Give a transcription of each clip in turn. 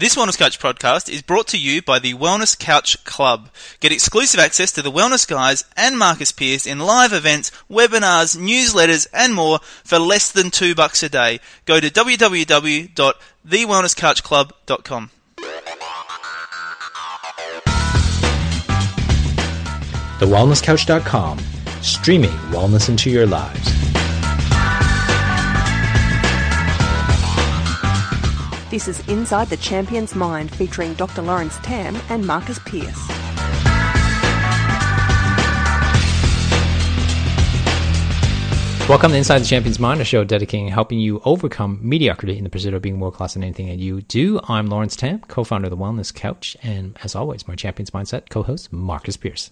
This Wellness Couch podcast is brought to you by the Wellness Couch Club. Get exclusive access to the Wellness Guys and Marcus Pierce in live events, webinars, newsletters, and more for less than two bucks a day. Go to www.thewellnesscouchclub.com. TheWellnessCouch.com, streaming wellness into your lives. This is Inside the Champion's Mind featuring Dr. Lawrence Tam and Marcus Pierce. Welcome to Inside the Champion's Mind, a show dedicating helping you overcome mediocrity in the pursuit of being world class in anything that you do. I'm Lawrence Tam, co founder of the Wellness Couch, and as always, my Champion's Mindset co host, Marcus Pierce.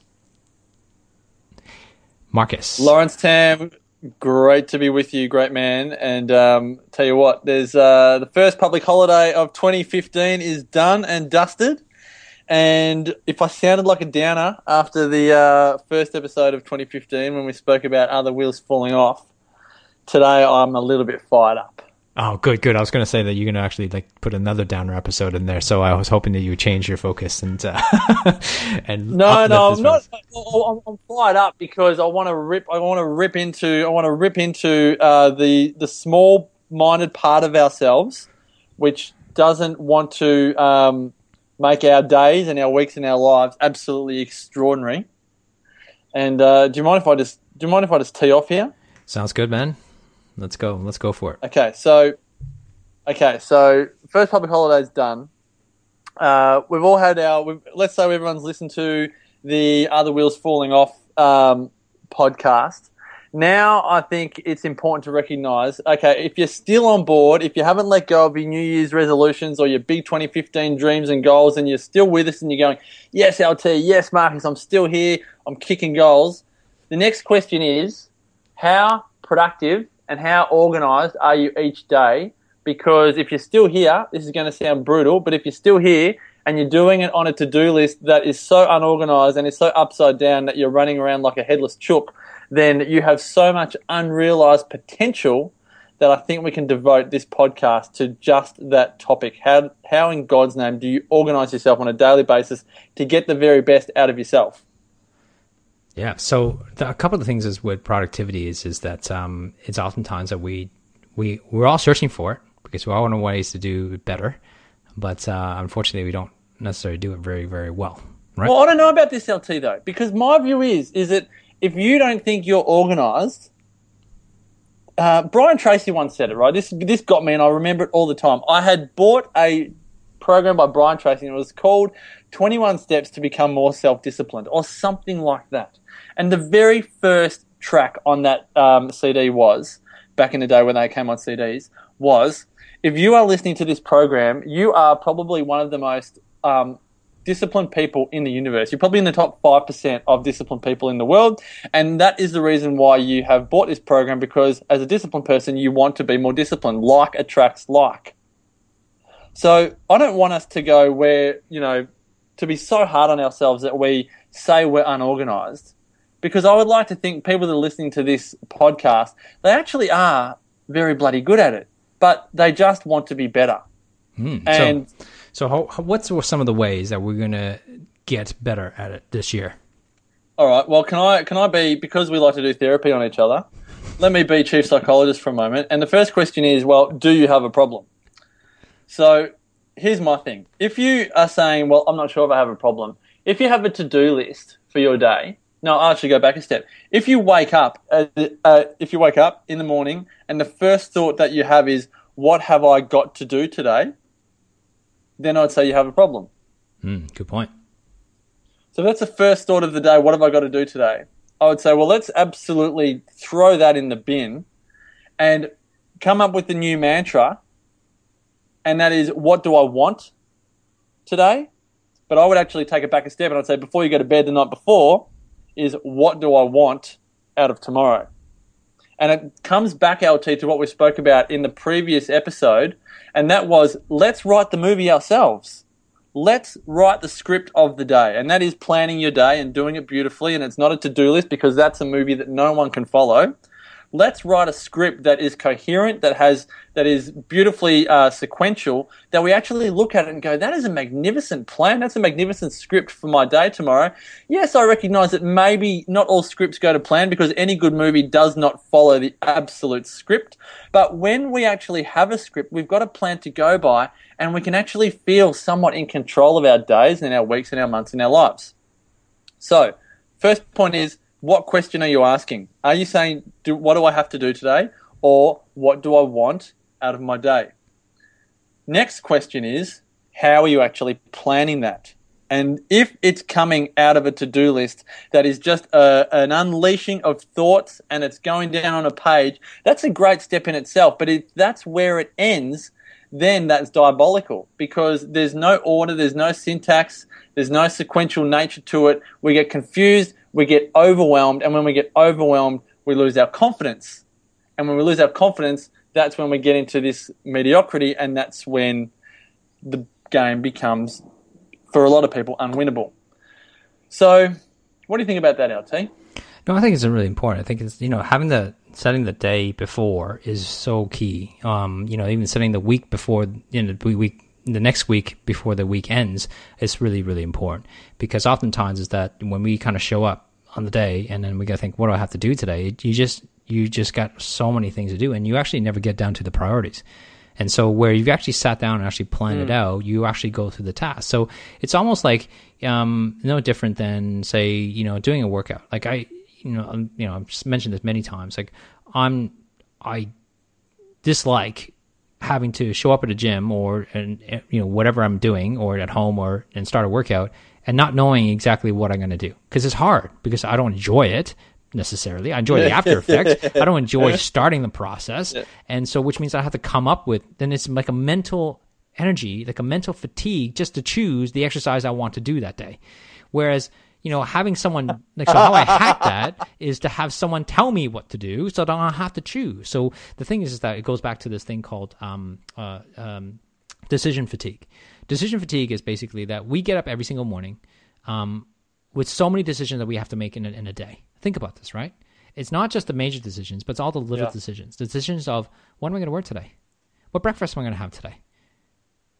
Marcus. Lawrence Tam, great to be with you, great man. And um, tell you what, there's uh, the first public holiday of 2015 is done and dusted. And if I sounded like a downer after the uh, first episode of 2015 when we spoke about other wheels falling off, today I'm a little bit fired up. Oh, good, good. I was going to say that you're going to actually like put another downer episode in there, so I was hoping that you would change your focus and uh, and no, no, I'm not. I'm, I'm, fired up because I want to rip. I want to rip into. I want to rip into uh, the the small-minded part of ourselves, which doesn't want to um, make our days and our weeks and our lives absolutely extraordinary. And uh, do you mind if I just do you mind if I just tee off here? Sounds good, man. Let's go. Let's go for it. Okay, so okay, so first public holiday is done. Uh, we've all had our. Let's say everyone's listened to the other wheels falling off um, podcast. Now I think it's important to recognise. Okay, if you're still on board, if you haven't let go of your New Year's resolutions or your big 2015 dreams and goals, and you're still with us and you're going, yes, LT, yes, Marcus, I'm still here, I'm kicking goals. The next question is, how productive and how organized are you each day? Because if you're still here, this is going to sound brutal, but if you're still here and you're doing it on a to-do list that is so unorganized and is so upside down that you're running around like a headless chook, then you have so much unrealized potential that I think we can devote this podcast to just that topic. How, how in God's name do you organize yourself on a daily basis to get the very best out of yourself? Yeah. So the, a couple of things is with productivity is is that um, it's oftentimes that we we we're all searching for it because we all want ways to do better, but uh, unfortunately we don't necessarily do it very very well. Right. Well, I don't know about this LT though because my view is is that if you don't think you're organized. Uh, Brian Tracy once said it, right? This this got me, and I remember it all the time. I had bought a program by Brian Tracy, and it was called 21 Steps to Become More Self Disciplined, or something like that. And the very first track on that um, CD was, back in the day when they came on CDs, was if you are listening to this program, you are probably one of the most um, disciplined people in the universe. You're probably in the top 5% of disciplined people in the world. And that is the reason why you have bought this program because as a disciplined person, you want to be more disciplined. Like attracts like. So I don't want us to go where, you know, to be so hard on ourselves that we say we're unorganized because I would like to think people that are listening to this podcast, they actually are very bloody good at it, but they just want to be better. Hmm. And so, so how, how, what's some of the ways that we're going to get better at it this year? All right. Well, can I can I be because we like to do therapy on each other? Let me be chief psychologist for a moment. And the first question is, well, do you have a problem? So here's my thing. If you are saying, well, I'm not sure if I have a problem, if you have a to do list for your day, no, I'll actually go back a step. If you wake up, uh, uh, if you wake up in the morning and the first thought that you have is, "What have I got to do today?" Then I'd say you have a problem. Mm, good point. So that's the first thought of the day. What have I got to do today? I would say, well, let's absolutely throw that in the bin and come up with a new mantra. And that is, what do I want today? But I would actually take it back a step and I'd say, before you go to bed the night before, is what do I want out of tomorrow? And it comes back, LT, to what we spoke about in the previous episode, and that was let's write the movie ourselves. Let's write the script of the day, and that is planning your day and doing it beautifully. And it's not a to do list because that's a movie that no one can follow. Let's write a script that is coherent, that has that is beautifully uh, sequential. That we actually look at it and go, that is a magnificent plan. That's a magnificent script for my day tomorrow. Yes, I recognise that maybe not all scripts go to plan because any good movie does not follow the absolute script. But when we actually have a script, we've got a plan to go by, and we can actually feel somewhat in control of our days and our weeks and our months and our lives. So, first point is what question are you asking? Are you saying, do, what do I have to do today? Or what do I want out of my day? Next question is, how are you actually planning that? And if it's coming out of a to do list that is just a, an unleashing of thoughts and it's going down on a page, that's a great step in itself. But if that's where it ends, then that's diabolical because there's no order, there's no syntax, there's no sequential nature to it. We get confused, we get overwhelmed, and when we get overwhelmed, we lose our confidence. And when we lose our confidence, that's when we get into this mediocrity, and that's when the game becomes, for a lot of people, unwinnable. So, what do you think about that, LT? No, I think it's really important. I think it's you know having the setting the day before is so key. Um, you know, even setting the week before you know the week the next week before the week ends is really really important because oftentimes is that when we kind of show up on the day and then we got to think what do I have to do today? You just you just got so many things to do and you actually never get down to the priorities. And so where you've actually sat down and actually planned mm. it out, you actually go through the task. So it's almost like um, no different than say you know doing a workout. Like I you know, I'm, you know, I've mentioned this many times. Like, I'm, I dislike having to show up at a gym or and you know whatever I'm doing or at home or and start a workout and not knowing exactly what I'm going to do because it's hard because I don't enjoy it necessarily. I enjoy the after effects. I don't enjoy starting the process, and so which means I have to come up with. Then it's like a mental energy, like a mental fatigue, just to choose the exercise I want to do that day. Whereas you know, having someone like so how I hack that is to have someone tell me what to do, so I don't have to choose. So the thing is, is that it goes back to this thing called um, uh, um, decision fatigue. Decision fatigue is basically that we get up every single morning um, with so many decisions that we have to make in a, in a day. Think about this, right? It's not just the major decisions, but it's all the little yeah. decisions. The decisions of what am I going to wear today? What breakfast am I going to have today?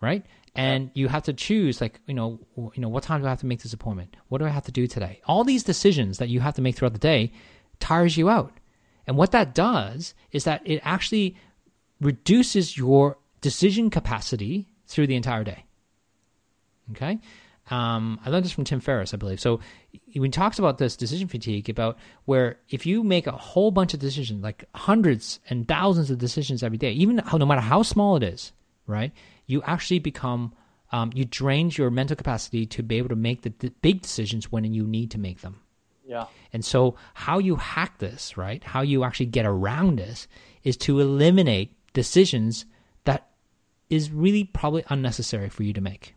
Right? and you have to choose like you know you know what time do I have to make this appointment? What do I have to do today? All these decisions that you have to make throughout the day tires you out. And what that does is that it actually reduces your decision capacity through the entire day. Okay? Um, I learned this from Tim Ferriss, I believe. So when he talks about this decision fatigue, about where if you make a whole bunch of decisions, like hundreds and thousands of decisions every day, even no matter how small it is, right? you actually become um, you drain your mental capacity to be able to make the, the big decisions when you need to make them. Yeah. And so, how you hack this, right? How you actually get around this is to eliminate decisions that is really probably unnecessary for you to make.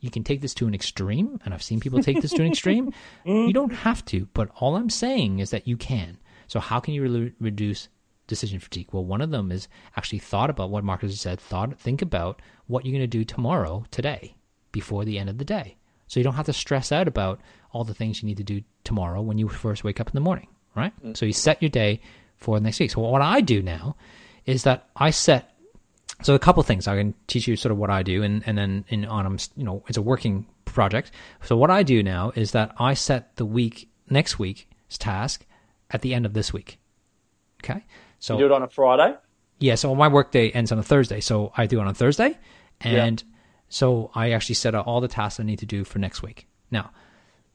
You can take this to an extreme, and I've seen people take this to an extreme. You don't have to, but all I'm saying is that you can. So, how can you re- reduce decision fatigue? Well, one of them is actually thought about what Marcus said, thought think about what you're going to do tomorrow, today, before the end of the day. So you don't have to stress out about all the things you need to do tomorrow when you first wake up in the morning, right? Mm. So you set your day for the next week. So what I do now is that I set so a couple things I can teach you sort of what I do and, and then in on you know it's a working project. So what I do now is that I set the week next week's task at the end of this week. Okay. So you do it on a Friday. Yeah, so my workday ends on a Thursday, so I do it on a Thursday, and yeah. so I actually set out all the tasks I need to do for next week. Now,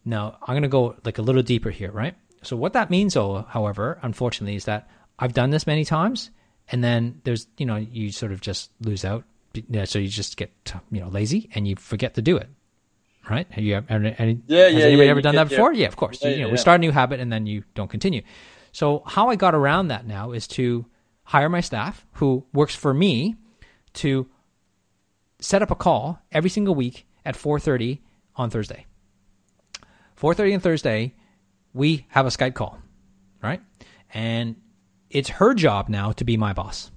now I'm gonna go like a little deeper here, right? So what that means, though, however, unfortunately, is that I've done this many times, and then there's you know you sort of just lose out, yeah, so you just get you know lazy and you forget to do it. Right? Have you ever, any, yeah, has yeah, anybody yeah, ever done get, that before? Yeah, of course. You know, we start a new habit and then you don't continue. So how I got around that now is to hire my staff who works for me to set up a call every single week at 4:30 on Thursday. 4:30 on Thursday, we have a Skype call, right? And it's her job now to be my boss.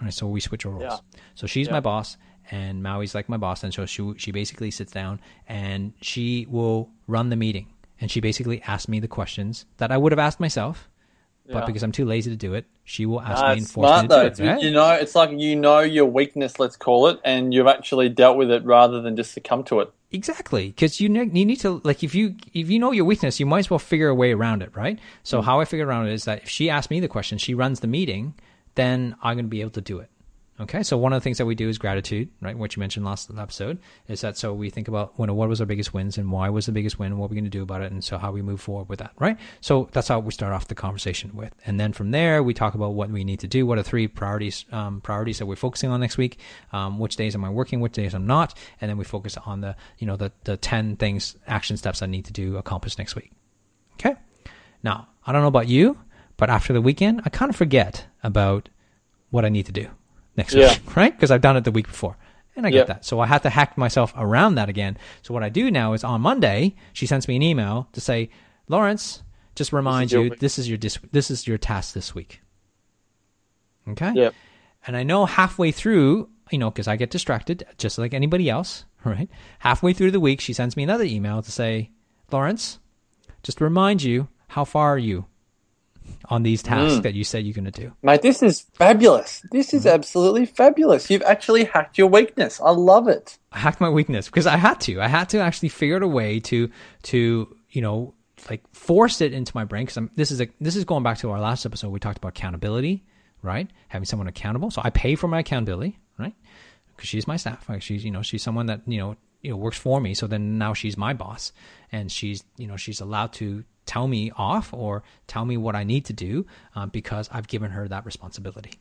All right, so we switch roles. Yeah. So she's yeah. my boss, and Maui's like my boss, and so she she basically sits down and she will run the meeting and she basically asks me the questions that I would have asked myself, but Yeah. because I'm too lazy to do it, she will ask Ah, me and force smart me though. to It's- do it. right? You know, it's like you know your weakness, let's call it, and you've actually dealt with it rather than just succumb to it. Exactly, because you ne- you need to like if you if you know your weakness, you might as well figure a way around it, right? So Mm. how I figure around it is that if she asks me the question, she runs the meeting, then I'm going to be able to do it. Okay, so one of the things that we do is gratitude, right? What you mentioned last episode is that so we think about when what was our biggest wins and why was the biggest win, what we're going to do about it, and so how we move forward with that, right? So that's how we start off the conversation with, and then from there we talk about what we need to do, what are three priorities um, priorities that we're focusing on next week, um, which days am I working, which days I'm not, and then we focus on the you know the the ten things action steps I need to do accomplish next week. Okay. Now, I don't know about you, but after the weekend, I kind of forget about what I need to do next Yeah. week, right? Because I've done it the week before. And I get Yep. that. So I have to hack myself around that again. So what I do now is on Monday, she sends me an email to say, Lawrence, just remind your you, week." this is your dis- this is your task this week. Okay? Yep. And I know halfway through, you know, because I get distracted just like anybody else, right? Halfway through the week, she sends me another email to say, Lawrence, just remind you, how far are you on these tasks Mm. that you said you're going to do? Mate, this is fabulous. This is absolutely fabulous. You've actually hacked your weakness. I love it. I hacked my weakness because I had to. I had to actually figure out a way to to you know like force it into my brain because this is a this is going back to our last episode. We talked about accountability, right? Having someone accountable. So I pay for my accountability, right? Because she's my staff. Like she's you know she's someone that you know you know works for me. So then now she's my boss, and she's you know she's allowed to tell me off or tell me what I need to do uh, because I've given her that responsibility.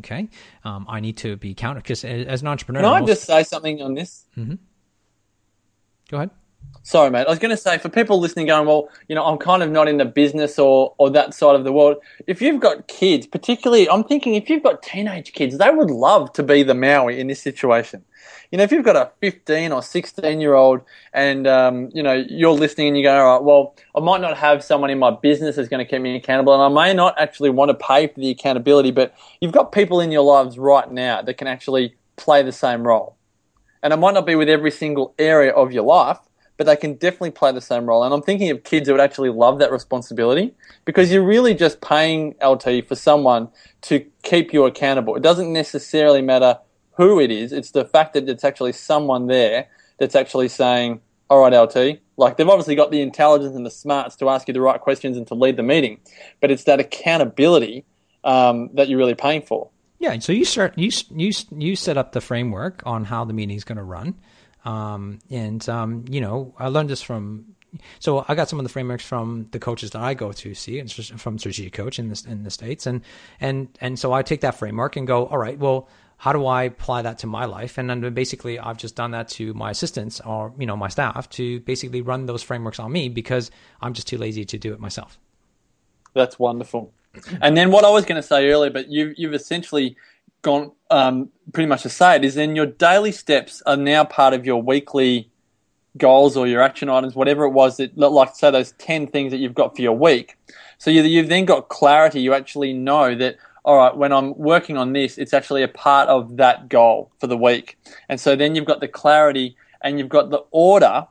Okay, um, I need to be counted because as an entrepreneur, Can I most- just say something on this? go ahead. Sorry, mate. I was going to say for people listening, going, well, you know, I'm kind of not in the business or or that side of the world. If you've got kids, particularly, I'm thinking if you've got teenage kids, they would love to be the Maui in this situation. You know, if you've got a 15 or 16 year old, and um, you know you're listening and you go, all right, well, I might not have someone in my business that's going to keep me accountable, and I may not actually want to pay for the accountability, but you've got people in your lives right now that can actually play the same role and it might not be with every single area of your life, but they can definitely play the same role. And I'm thinking of kids who would actually love that responsibility because you're really just paying LT for someone to keep you accountable. It doesn't necessarily matter who it is, it's the fact that it's actually someone there that's actually saying, all right, LT, like they've obviously got the intelligence and the smarts to ask you the right questions and to lead the meeting, but it's that accountability um, that you're really paying for. Yeah, so you start you you you set up the framework on how the meeting is going to run, um, and um, you know I learned this from. So I got some of the frameworks from the coaches that I go to see, and from Strategic Coach in the in the states, and and and so I take that framework and go, all right, well, how do I apply that to my life? And then basically, I've just done that to my assistants or you know my staff to basically run those frameworks on me because I'm just too lazy to do it myself. That's wonderful. And then what I was going to say earlier, but you, you've essentially gone um, pretty much say it, is then your daily steps are now part of your weekly goals or your action items, whatever it was that, like say those 10 things that you've got for your week. So you, you've then got clarity. You actually know that, all right, when I'm working on this, it's actually a part of that goal for the week. And so then you've got the clarity and you've got the order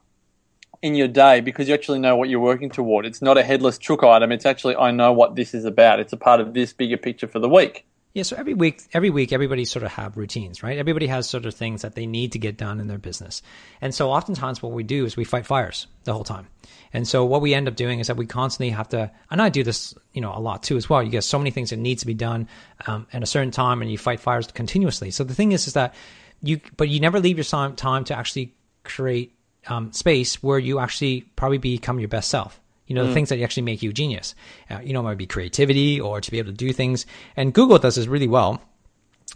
in your day because you actually know what you're working toward. It's not a headless chook item. It's actually I know what this is about. It's a part of this bigger picture for the week. Yeah, so every week, every week, everybody sort of have routines, right? Everybody has sort of things that they need to get done in their business, and so oftentimes what we do is we fight fires the whole time. And so what we end up doing is that we constantly have to, and I do this, you know, a lot too as well. You get so many things that need to be done um, at a certain time, and you fight fires continuously. So the thing is, is that you, but you never leave your time to actually create um, space where you actually probably become your best self. You know, the things that actually make you a genius. Uh, you know, it might be creativity or to be able to do things. And Google does this really well.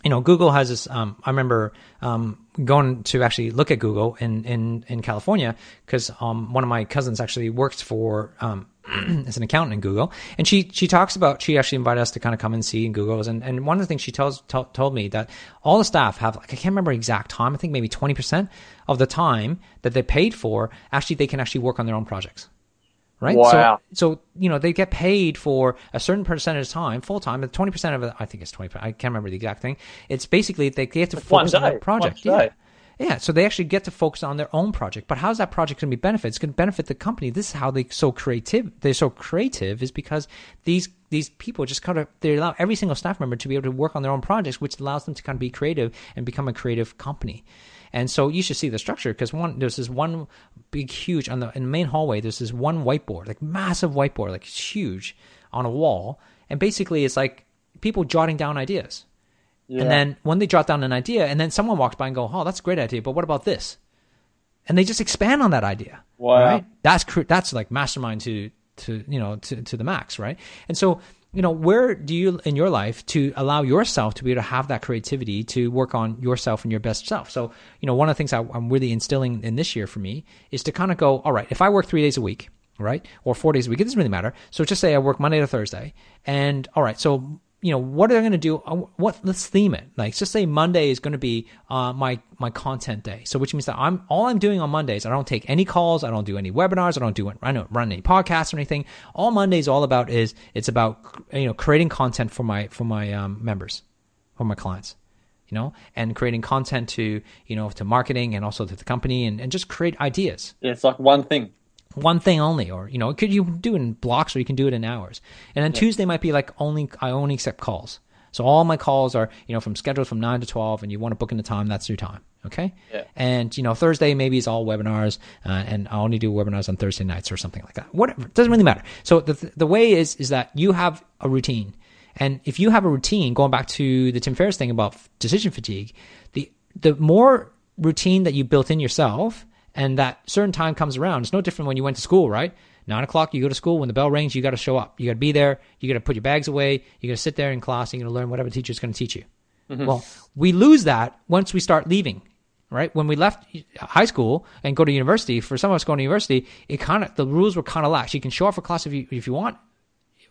You know, Google has this. Um, I remember um, going to actually look at Google in in in California because um, one of my cousins actually works for um, as an accountant in Google, and she she talks about she actually invited us to kind of come and see in Google's, and and one of the things she tells to, told me that all the staff have like I can't remember exact time, I think maybe twenty percent of the time that they paid for actually they can actually work on their own projects right? Wow. So, so you know they get paid for a certain percentage of time, full time, but twenty percent of it, I think it's twenty. I can't remember the exact thing. It's basically they, they have to focus on that project. Yeah. Yeah, so they actually get to focus on their own project. But how's that project going to be benefit? It's going to benefit the company. This is how they so creative. They're so creative is because these these people just kind of they allow every single staff member to be able to work on their own projects, which allows them to kind of be creative and become a creative company. And so you should see the structure because one there's this one big huge on the in the main hallway. There's this one whiteboard, like massive whiteboard, like it's huge on a wall, and basically it's like people jotting down ideas. Yeah. And then when they jot down an idea, and then someone walks by and go, "Oh, that's a great idea," but what about this? And they just expand on that idea. Wow. Right? That's that's like mastermind to to you know to to the max, right? And so you know, where do you in your life to allow yourself to be able to have that creativity to work on yourself and your best self? So you know, one of the things I, I'm really instilling in this year for me is to kind of go, all right, if I work three days a week, right, or four days a week, it doesn't really matter. So just say I work Monday to Thursday, and all right, so you know what are they going to do? Uh, what let's theme it. Like just say monday is going to be uh, my my content day. So which means that i'm all i'm doing on mondays i don't take any calls i don't do any webinars i don't do i don't run any podcasts or anything. All mondays all about is it's about you know creating content for my for my um, members for my clients you know? And creating content to you know to marketing and also to the company and, and just create ideas. Yeah, it's like one thing. One thing only or you know could you do it in blocks or you can do it in hours. And then tuesday might be like only i only accept calls. So all my calls are you know from scheduled from 9 to 12 and you want to book in the time that's your time okay? Yeah. and you know thursday maybe it's all webinars uh, and i only do webinars on thursday nights or something like that. Whatever it doesn't really matter. So the, the way is is that you have a routine. And if you have a routine going back to the tim ferriss thing about decision fatigue the the more routine that you built in yourself and that certain time comes around. It's no different when you went to school, right? Nine o'clock, you go to school. When the bell rings, you got to show up. You got to be there. You got to put your bags away. You got to sit there in class. And you're going to learn whatever teacher's going to teach you. Mm-hmm. Well, we lose that once we start leaving, right? When we left high school and go to university, for some of us going to university, it kind of the rules were kind of lax. You can show up for class if you if you want.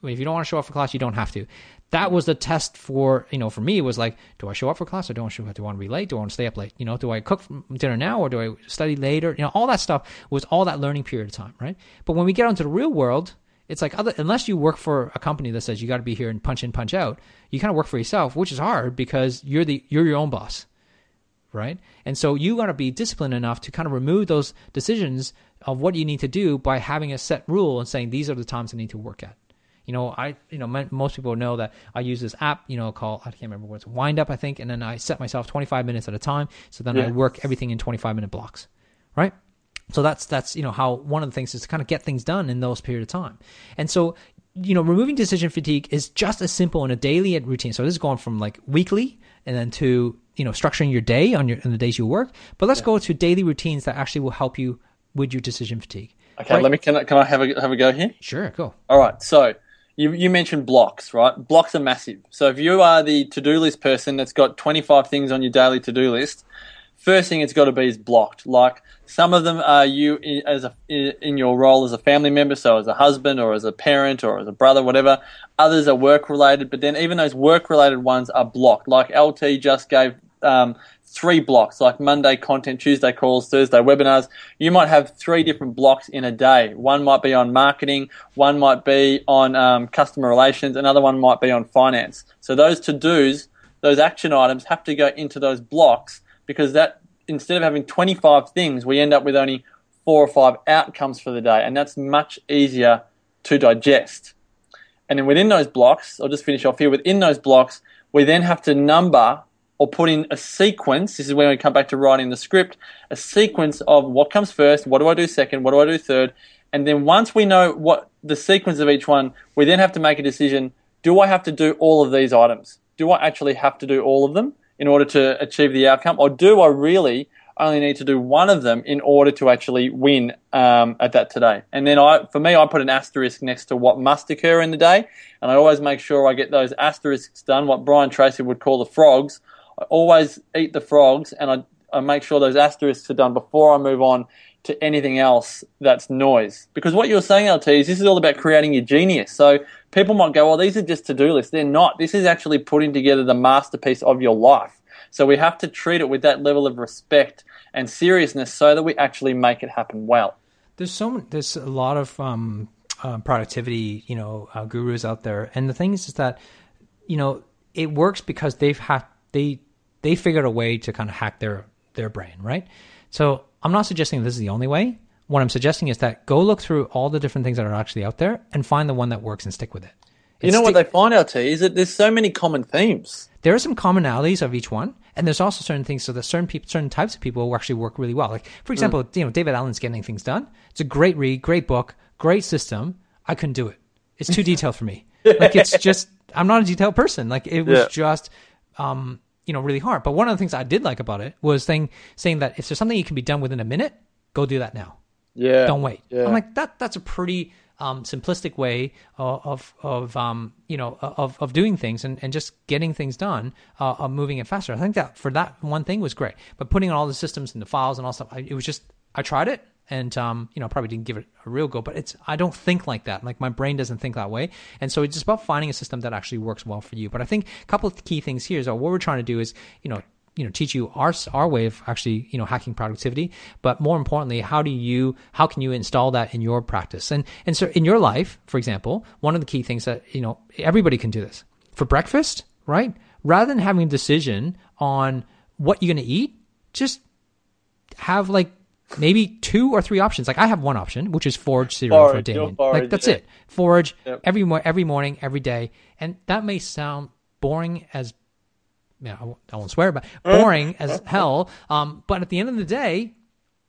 If you don't want to show up for class, you don't have to. That was the test for you know for me was like, do I show up for class or do I show up? Do I want to be late? Do I want to stay up late? You know, do I cook dinner now or do I study later? You know, all that stuff was all that learning period of time, right? But when we get onto the real world, it's like other unless you work for a company that says you got to be here and punch in, punch out, you kind of work for yourself, which is hard because you're the you're your own boss right? And so you got to be disciplined enough to kind of remove those decisions of what you need to do by having a set rule and saying these are the times I need to work at. You know, I you know m- most people know that I use this app, you know, called I can't remember what it's Wind Up, I think, and then I set myself 25 minutes at a time. So then I work everything in 25 minute blocks, right? So that's that's you know how one of the things is to kind of get things done in those period of time. And so you know removing decision fatigue is just as simple in a daily routine. So this is going from like weekly and then to you know structuring your day on your on the days you work. But let's go to daily routines that actually will help you with your decision fatigue. Okay, Right? let me can I, can I have a have a go here? Sure, go. All right, so you you mentioned blocks, right? Blocks are massive. So if you are the to do list person that's got twenty five things on your daily to do list, first thing it's got to be is blocked. Like some of them are you i- as a in your role as a family member, so as a husband or as a parent or as a brother, whatever. Others are work related, but then even those work related ones are blocked. Like LT just gave um, three blocks, like Monday content, Tuesday calls, Thursday webinars. You might have three different blocks in a day. One might be on marketing, one might be on um, customer relations, another one might be on finance. So those to dos, those action items have to go into those blocks because that instead of having 25 things, we end up with only four or five outcomes for the day, and that's much easier to digest. And then within those blocks, I'll just finish off here. Within those blocks, we then have to number or put in a sequence. This is where we come back to writing the script, a sequence of what comes first, what do I do second, what do I do third. And then once we know what the sequence of each one, we then have to make a decision. Do I have to do all of these items? Do I actually have to do all of them in order to achieve the outcome? Or do I really only need to do one of them in order to actually win um, at that today. And then I, for me, I put an asterisk next to what must occur in the day, and I always make sure I get those asterisks done. What Brian Tracy would call the frogs. Always eat the frogs, and I, I make sure those asterisks are done before I move on to anything else that's noise. Because what you're saying, LT, is this is all about creating your genius. So people might go, well, these are just to-do lists. They're not. This is actually putting together the masterpiece of your life. So we have to treat it with that level of respect and seriousness so that we actually make it happen well. There's so there's a lot of um, uh, productivity, you know, uh, gurus out there, and the thing is, is that you know it works because they've had they they figured a way to kind of hack their their brain, right? So I'm not suggesting this is the only way. What I'm suggesting is that go look through all the different things that are actually out there and find the one that works and stick with it. You It's know what stick- they find out to is that there's so many common themes. there are some commonalities of each one, and there's also certain things so that certain people, certain types of people will actually work really well. Like for example, you know, David Allen's getting things done. It's a great read, great book, great system. I couldn't do it. It's too detailed for me. Like it's just I'm not a detailed person. Like it was Yeah. just um, you know, really hard. But one of the things I did like about it was saying saying that if there's something you can be done within a minute, go do that now Yeah. don't wait. Yeah. I'm like that. That's a pretty um, simplistic way of of, um, you know of, of doing things and, and just getting things done, uh, of moving it faster. I think that for that one thing was great. But putting all the systems and the files and all stuff, I, it was just I tried it and um, you know probably didn't give it a real go. But it's I don't think like that. Like my brain doesn't think that way, and so it's just about finding a system that actually works well for you. But I think a couple of key things here is what we're trying to do is you know you know teach you our our way of actually you know hacking productivity but more importantly how do you how can you install that in your practice and and so in your life for example one of the key things that you know everybody can do this for breakfast right rather than having a decision on what you're going to eat just have like maybe two or three options like i have one option which is forage cereal for Forage, you'll Damien. like that's it forage Yep. every mo- every morning every day and that may sound boring as yeah, I won't, I won't swear, but boring as hell. Um, but at the end of the day,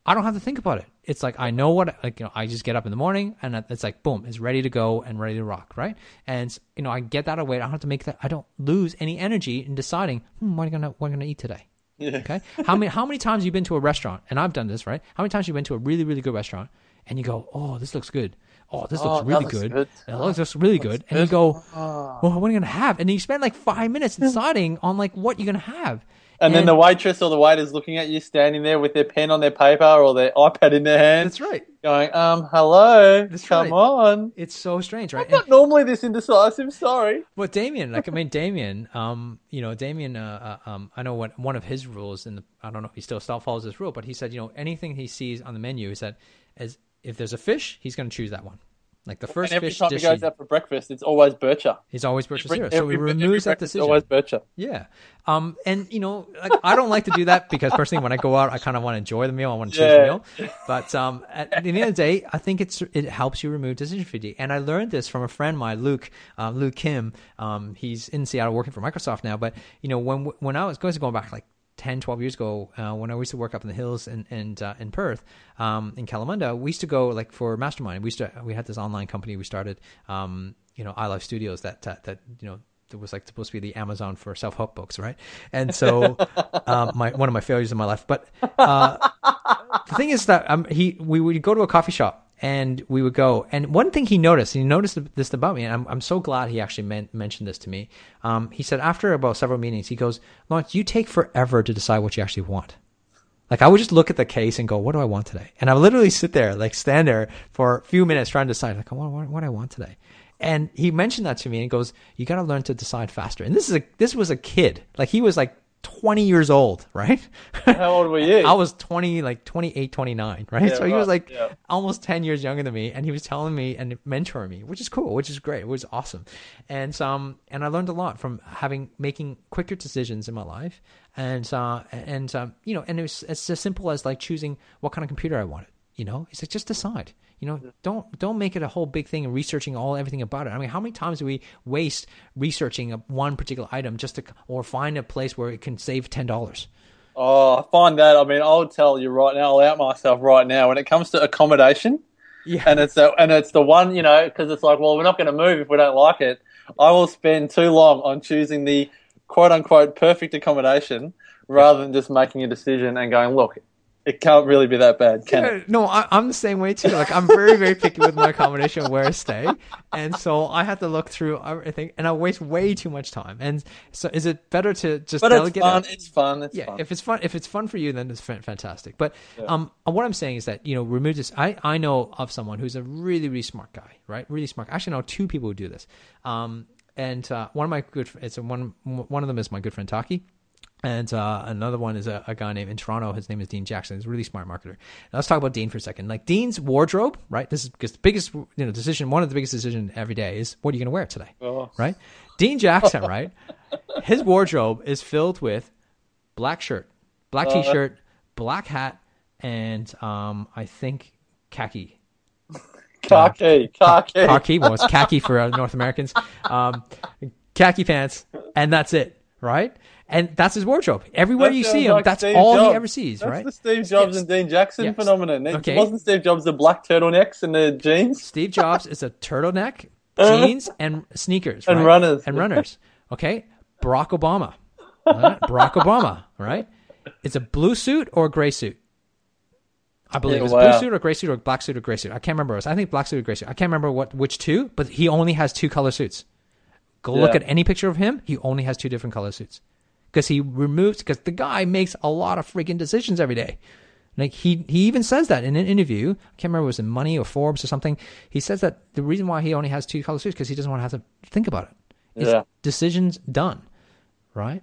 I don't have to think about it. It's like I know what, like you know, I just get up in the morning and it's like boom, it's ready to go and ready to rock, right? And you know, I get that away. I don't have to make that. I don't lose any energy in deciding hmm, what am I gonna what am I gonna eat today. Okay. How many how many times have you been to a restaurant? And I've done this, right? How many times have you been to a really really good restaurant and you go, oh, this looks good. Oh, this Oh, looks really looks good. good. It looks, looks really good. And you good. go, ah. well, what are you gonna have? And you spend like five minutes hmm. deciding on like what you're gonna have. And then the waitress or the waiter's looking at you standing there with their pen on their paper or their iPad in their hand, That's right. going, um, hello, That's come right. on. It's so strange, right? I'm not normally this indecisive, sorry. But Damien, like I mean, Damien, um, you know, Damien, uh, uh, um, I know what one of his rules, and I don't know if he still still follows this rule, but he said, you know, anything he sees on the menu is that as if there's a fish, he's going to choose that one. Like the first And every fish time he goes out for breakfast, it's always Bircher. he's always Bircher Every- zero. So he every- every removes that decision. always Bircher. Yeah. Um, and you know, like I don't like to do that because personally, when I go out, I kind of want to enjoy the meal. I want to choose the meal. But um, at, at the end of the day, I think it's it helps you remove decision fatigue. And I learned this from a friend, of mine, Luke, um, Luke Kim. Um, he's in Seattle working for Microsoft now. But you know, when when I was going to go back like 10, 12 years ago, uh, when I used to work up in the hills and and uh, in Perth, um, in Kalamunda, we used to go like for mastermind. We used to we had this online company we started, um, you know, iLife Studios that that, that you know that was like supposed to be the Amazon for self help books, right? And so, um, my one of my failures in my life. But uh, the thing is that um, he we would go to a coffee shop and we would go. And one thing he noticed, and he noticed this about me, and I'm I'm so glad he actually men- mentioned this to me. Um, he said after about several meetings, he goes, "Lawrence, you take forever to decide what you actually want." Like I would just look at the case and go, "What do I want today?" And I would literally sit there, like stand there for a few minutes trying to decide, like, "What what, what do I want today?" And he mentioned that to me and goes, "You got to learn to decide faster." And this is a this was a kid, like he was like 20 years old, right? How old were you? I was 20, like 28, 29, right? Yeah, so he was like yeah. almost 10 years younger than me and he was telling me and mentoring me, which is cool, which is great. It was awesome. And um and I learned a lot from having making quicker decisions in my life and uh and um you know, and it was it's as simple as like choosing what kind of computer I wanted. You know, it's like just decide. You know, mm-hmm. don't don't make it a whole big thing and researching all everything about it. I mean, how many times do we waste researching a, one particular item just to or find a place where it can save ten dollars? Oh, I find that. I mean, I'll tell you right now. I'll out myself right now. When it comes to accommodation, Yeah. and it's the and it's the one you know because it's like, well, we're not going to move if we don't like it. I will spend too long on choosing the quote unquote perfect accommodation rather than just making a decision and going, look, it can't really be that bad, can it? No, I, I'm the same way too. Like I'm very, very picky with my accommodation where I stay, and so I have to look through everything, and I waste way too much time. And so, is it better to just But it's fun. it? It's fun. It's yeah, fun. if it's fun, if it's fun for you, then it's fantastic. But um, what I'm saying is that you know, remove this. I I know of someone who's a really, really smart guy, right? Really smart. I actually know two people who do this. Um, and uh, one of my good, it's a, one one of them is my good friend Taki. And uh, another one is a, a guy named in Toronto. His name is Dean Jackson. He's a really smart marketer. Now, let's talk about Dean for a second. Like Dean's wardrobe, right? This is because the biggest you know decision. One of the biggest decision every day is what are you going to wear today, Oh. right? Dean Jackson, right? His wardrobe is filled with black shirt, black t-shirt, black hat and um, I think khaki. Khaki, khaki. Khaki, well, it's khaki for uh, North Americans. Um, khaki pants, and that's it, right? And that's his wardrobe. Everywhere That you see him, like that's Steve all he ever sees, That's right? the Steve Jobs Yes. and Dean Jackson Yes. phenomenon. It Okay. wasn't Steve Jobs the black turtlenecks and the jeans. Steve Jobs is a turtleneck, uh-huh. jeans, and sneakers, And right? runners. and runners. Okay, Barack Obama, Right? Barack Obama, right? It's a blue suit or a gray suit. I believe Yeah, it's wow. blue suit or gray suit or black suit or gray suit. I can't remember. I think black suit or gray suit. I can't remember what which two, but he only has two color suits. Go look at any picture of him. He only has two different color suits because he removes because the guy makes a lot of freaking decisions every day. Like he he even says that in an interview. I can't remember if it was in Money or Forbes or something. He says that the reason why he only has two color suits because he doesn't want to have to think about it. It's Yeah. decisions done, right?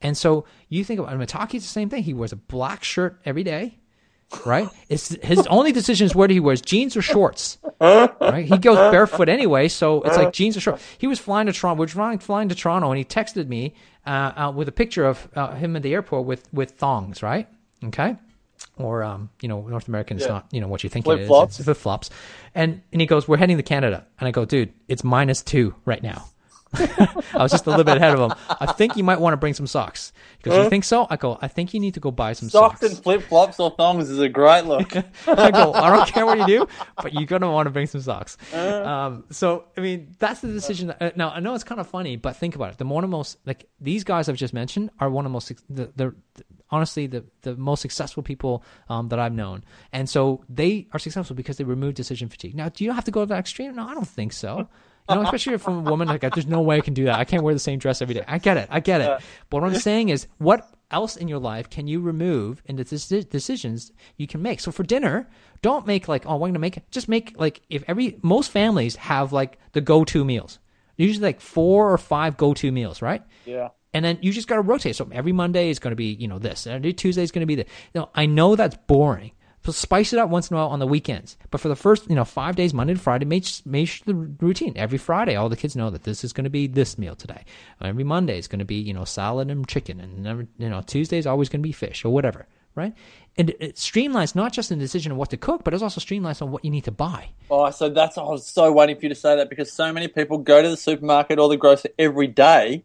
And so you think about Mitaki's the same thing. He wears a black shirt every day, right? It's his only decision is whether he wears jeans or shorts. Right? He goes barefoot anyway, so it's like jeans or shorts. He was flying to Toronto. We were flying, flying to Toronto, and he texted me uh, uh, with a picture of uh, him at the airport with with thongs, right? Okay. Or um, you know, North American is Yeah. not you know what you think it is. Flip-flops. It's flip flops. And and he goes, "We're heading to Canada." And I go, "Dude, it's minus two right now." I was just a little bit ahead of him. I think you might want to bring some socks. He goes, "You think so?" I go, "I think you need to go buy some Socks socks." and flip flops or thongs is a great look. I go, I don't care what you do, but you're gonna want to bring some socks. Um, so I mean, that's the decision. That, uh, now I know it's kind of funny, but think about it. The one of most like these guys I've just mentioned are one of the most the, the honestly the the most successful people um, that I've known, and so they are successful because they remove decision fatigue. Now, do you have to go to that extreme? No, I don't think so. You know, especially from a woman like there's no way I can do that. I can't wear the same dress every day. I get it. I get it. Uh. But what I'm saying is, what else in your life can you remove in the deci- decisions you can make? So for dinner, don't make like, oh, I'm going to make it. Just make like if every most families have like the go-to meals. Usually like four or five go-to meals, right? Yeah. And then you just got to rotate. So every Monday is going to be, you know, this. And every Tuesday is going to be this. Now, I know that's boring. Spice it up once in a while on the weekends. But for the first, you know, five days, Monday to Friday, make, make the routine. Every Friday, all the kids know that this is going to be this meal today. Every Monday is going to be, you know, salad and chicken. And, never, you know, Tuesday is always going to be fish or whatever, right? And it streamlines not just in the decision of what to cook, but it also streamlines on what you need to buy. Oh, so that's oh, I was so waiting for you to say that because so many people go to the supermarket or the grocer every day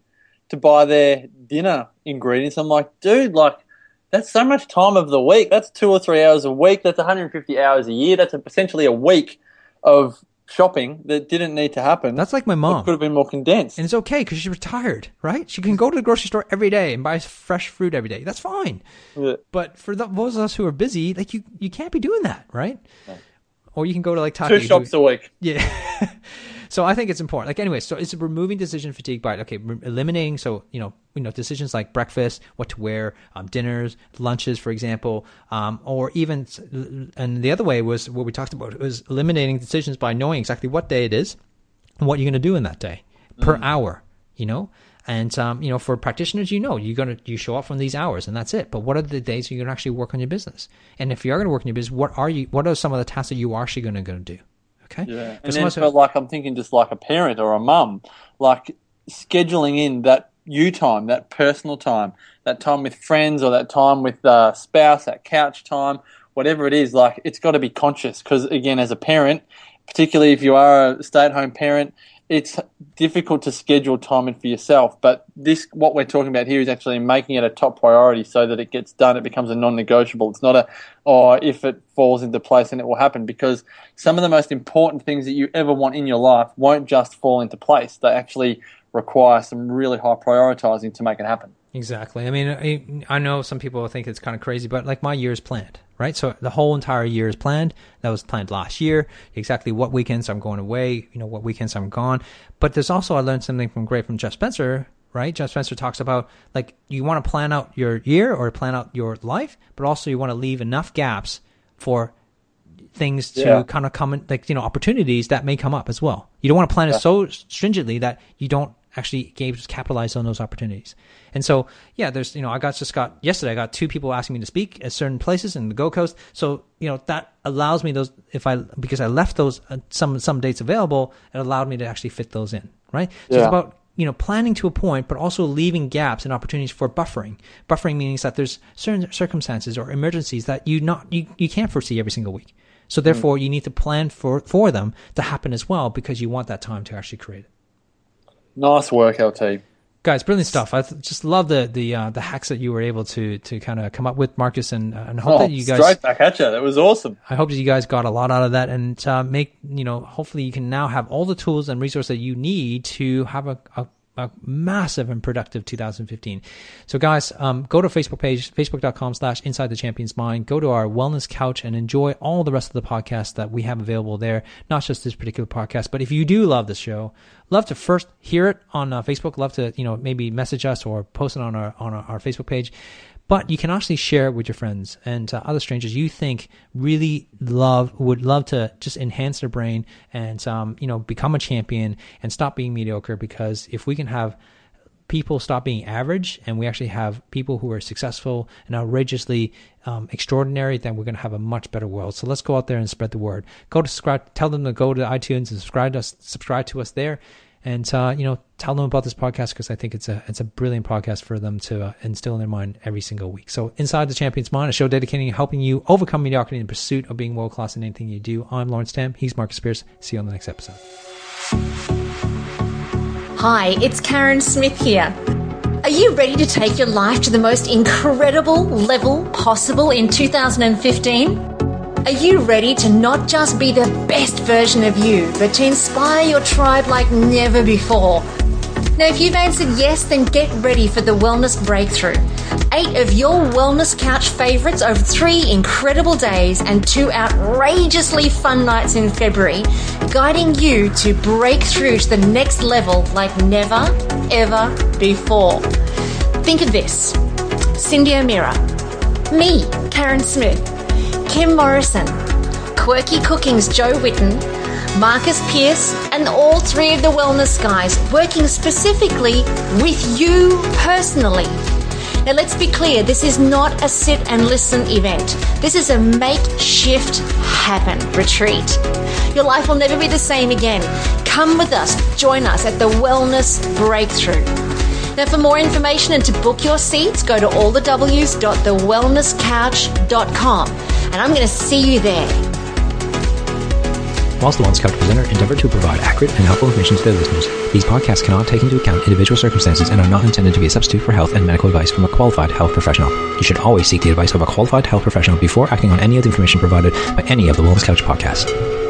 to buy their dinner ingredients. I'm like, dude, like that's so much time of the week. That's two or three hours a week. That's 150 hours a year. That's essentially a week of shopping that didn't need to happen. That's like my mom. It could have been more condensed. And it's okay because she's retired, right? She can go to the grocery store every day and buy fresh fruit every day. That's fine. Yeah. But for the, those of us who are busy, like you, you can't be doing that, right? Or you can go to like Two Taki. who- shops a week. yeah. so I think it's important. Like anyway, so it's removing decision fatigue by okay, re- eliminating. So you know, you know, decisions like breakfast, what to wear, um, dinners, lunches, for example, um, or even. And the other way was what we talked about was eliminating decisions by knowing exactly what day it is, and what you're going to do in that day per hour. You know. And um, you know, for practitioners, you know, you're gonna you show up from these hours, and that's it. But what are the days you're gonna actually work on your business? And if you are gonna work on your business, what are you? What are some of the tasks that you are actually gonna gonna do? Okay. Yeah. And then for like I'm thinking just like a parent or a mum, like scheduling in that you time, that personal time, that time with friends or that time with the spouse, that couch time, whatever it is, like it's got to be conscious because again, as a parent, particularly if you are a stay-at-home parent, it's difficult to schedule time in for yourself. But this, what we're talking about here, is actually making it a top priority so that it gets done. It becomes a non-negotiable. It's not a, oh, if it falls into place, then it will happen. Because some of the most important things that you ever want in your life won't just fall into place. They actually require some really high prioritizing to make it happen. Exactly. I mean, I, I know some people think it's kind of crazy, but like my year is planned, right? So the whole entire year is planned. That was planned last year. Exactly what weekends I'm going away, you know, what weekends I'm gone. But there's also, I learned something from great from Jeff Spencer, right? Jeff Spencer talks about like you want to plan out your year or plan out your life, but also you want to leave enough gaps for things to Yeah. kind of come in, like, you know, opportunities that may come up as well. You don't want to plan it so stringently that you don't actually be able to capitalize on those opportunities. And so, yeah, there's, you know, I got just got yesterday, I got two people asking me to speak at certain places in the Gold Coast. So, you know, that allows me those, if I, because I left those, uh, some, some dates available, it allowed me to actually fit those in, right? So it's about, you know, planning to a point, but also leaving gaps and opportunities for buffering. Buffering means that there's certain circumstances or emergencies that you not you, you can't foresee every single week. So therefore, you need to plan for for them to happen as well because you want that time to actually create it. Nice work, LT. Guys, brilliant stuff. I th- just love the the uh, the hacks that you were able to to kind of come up with, Marcus, and uh, and hope Oh, that you guys straight back at you. That was awesome. I hope that you guys got a lot out of that and uh, make, you know, hopefully you can now have all the tools and resources that you need to have a, a, a massive and productive 2015. So guys, um, go to Facebook page, facebook.com slash inside the champion's mind. Go to our wellness couch and enjoy all the rest of the podcasts that we have available there. Not just this particular podcast, but if you do love the show, love to first hear it on uh, Facebook, love to, you know, maybe message us or post it on our, on our, our Facebook page but you can actually share it with your friends and uh, other strangers you think really love would love to just enhance their brain and um, you know become a champion and stop being mediocre because if we can have people stop being average and we actually have people who are successful and outrageously um, extraordinary then we're going to have a much better world. So let's go out there and spread the word. Go to subscribe tell them to go to itunes and subscribe to us subscribe to us there and uh, you know tell them about this podcast because I think it's a it's a brilliant podcast for them to uh, instill in their mind every single week. So inside the champion's mind, a show dedicating helping you overcome mediocrity in pursuit of being world class in anything you do. I'm Lawrence Tam. He's Marcus Pearce. See you on the next episode. Hi, it's Carren Smith here. Are you ready to take your life to the most incredible level possible in 2015? Are you ready to not just be the best version of you, but to inspire your tribe like never before? Now, if you've answered yes, then get ready for the Wellness Breakthrough. Eight of your Wellness Couch favorites over three incredible days and two outrageously fun nights in February, guiding you to break through to the next level like never, ever before. Think of this Cindy O'Meara, me, Carren Smith, Kim Morrison, Quirky Cooking's Jo Whitton, Marcus Pearce, and all three of the wellness guys working specifically with you personally. Now, let's be clear this is not a sit and listen event. This is a make shift happen retreat. Your life will never be the same again. Come with us, join us at the Wellness Breakthrough. Now, for more information and to book your seats, go to allthews.thewellnesscouch.com. And I'm going to see you there. Whilst the Wellness Couch presenter endeavor to provide accurate and helpful information to their listeners, these podcasts cannot take into account individual circumstances and are not intended to be a substitute for health and medical advice from a qualified health professional. You should always seek the advice of a qualified health professional before acting on any of the information provided by any of the Wellness Couch podcasts.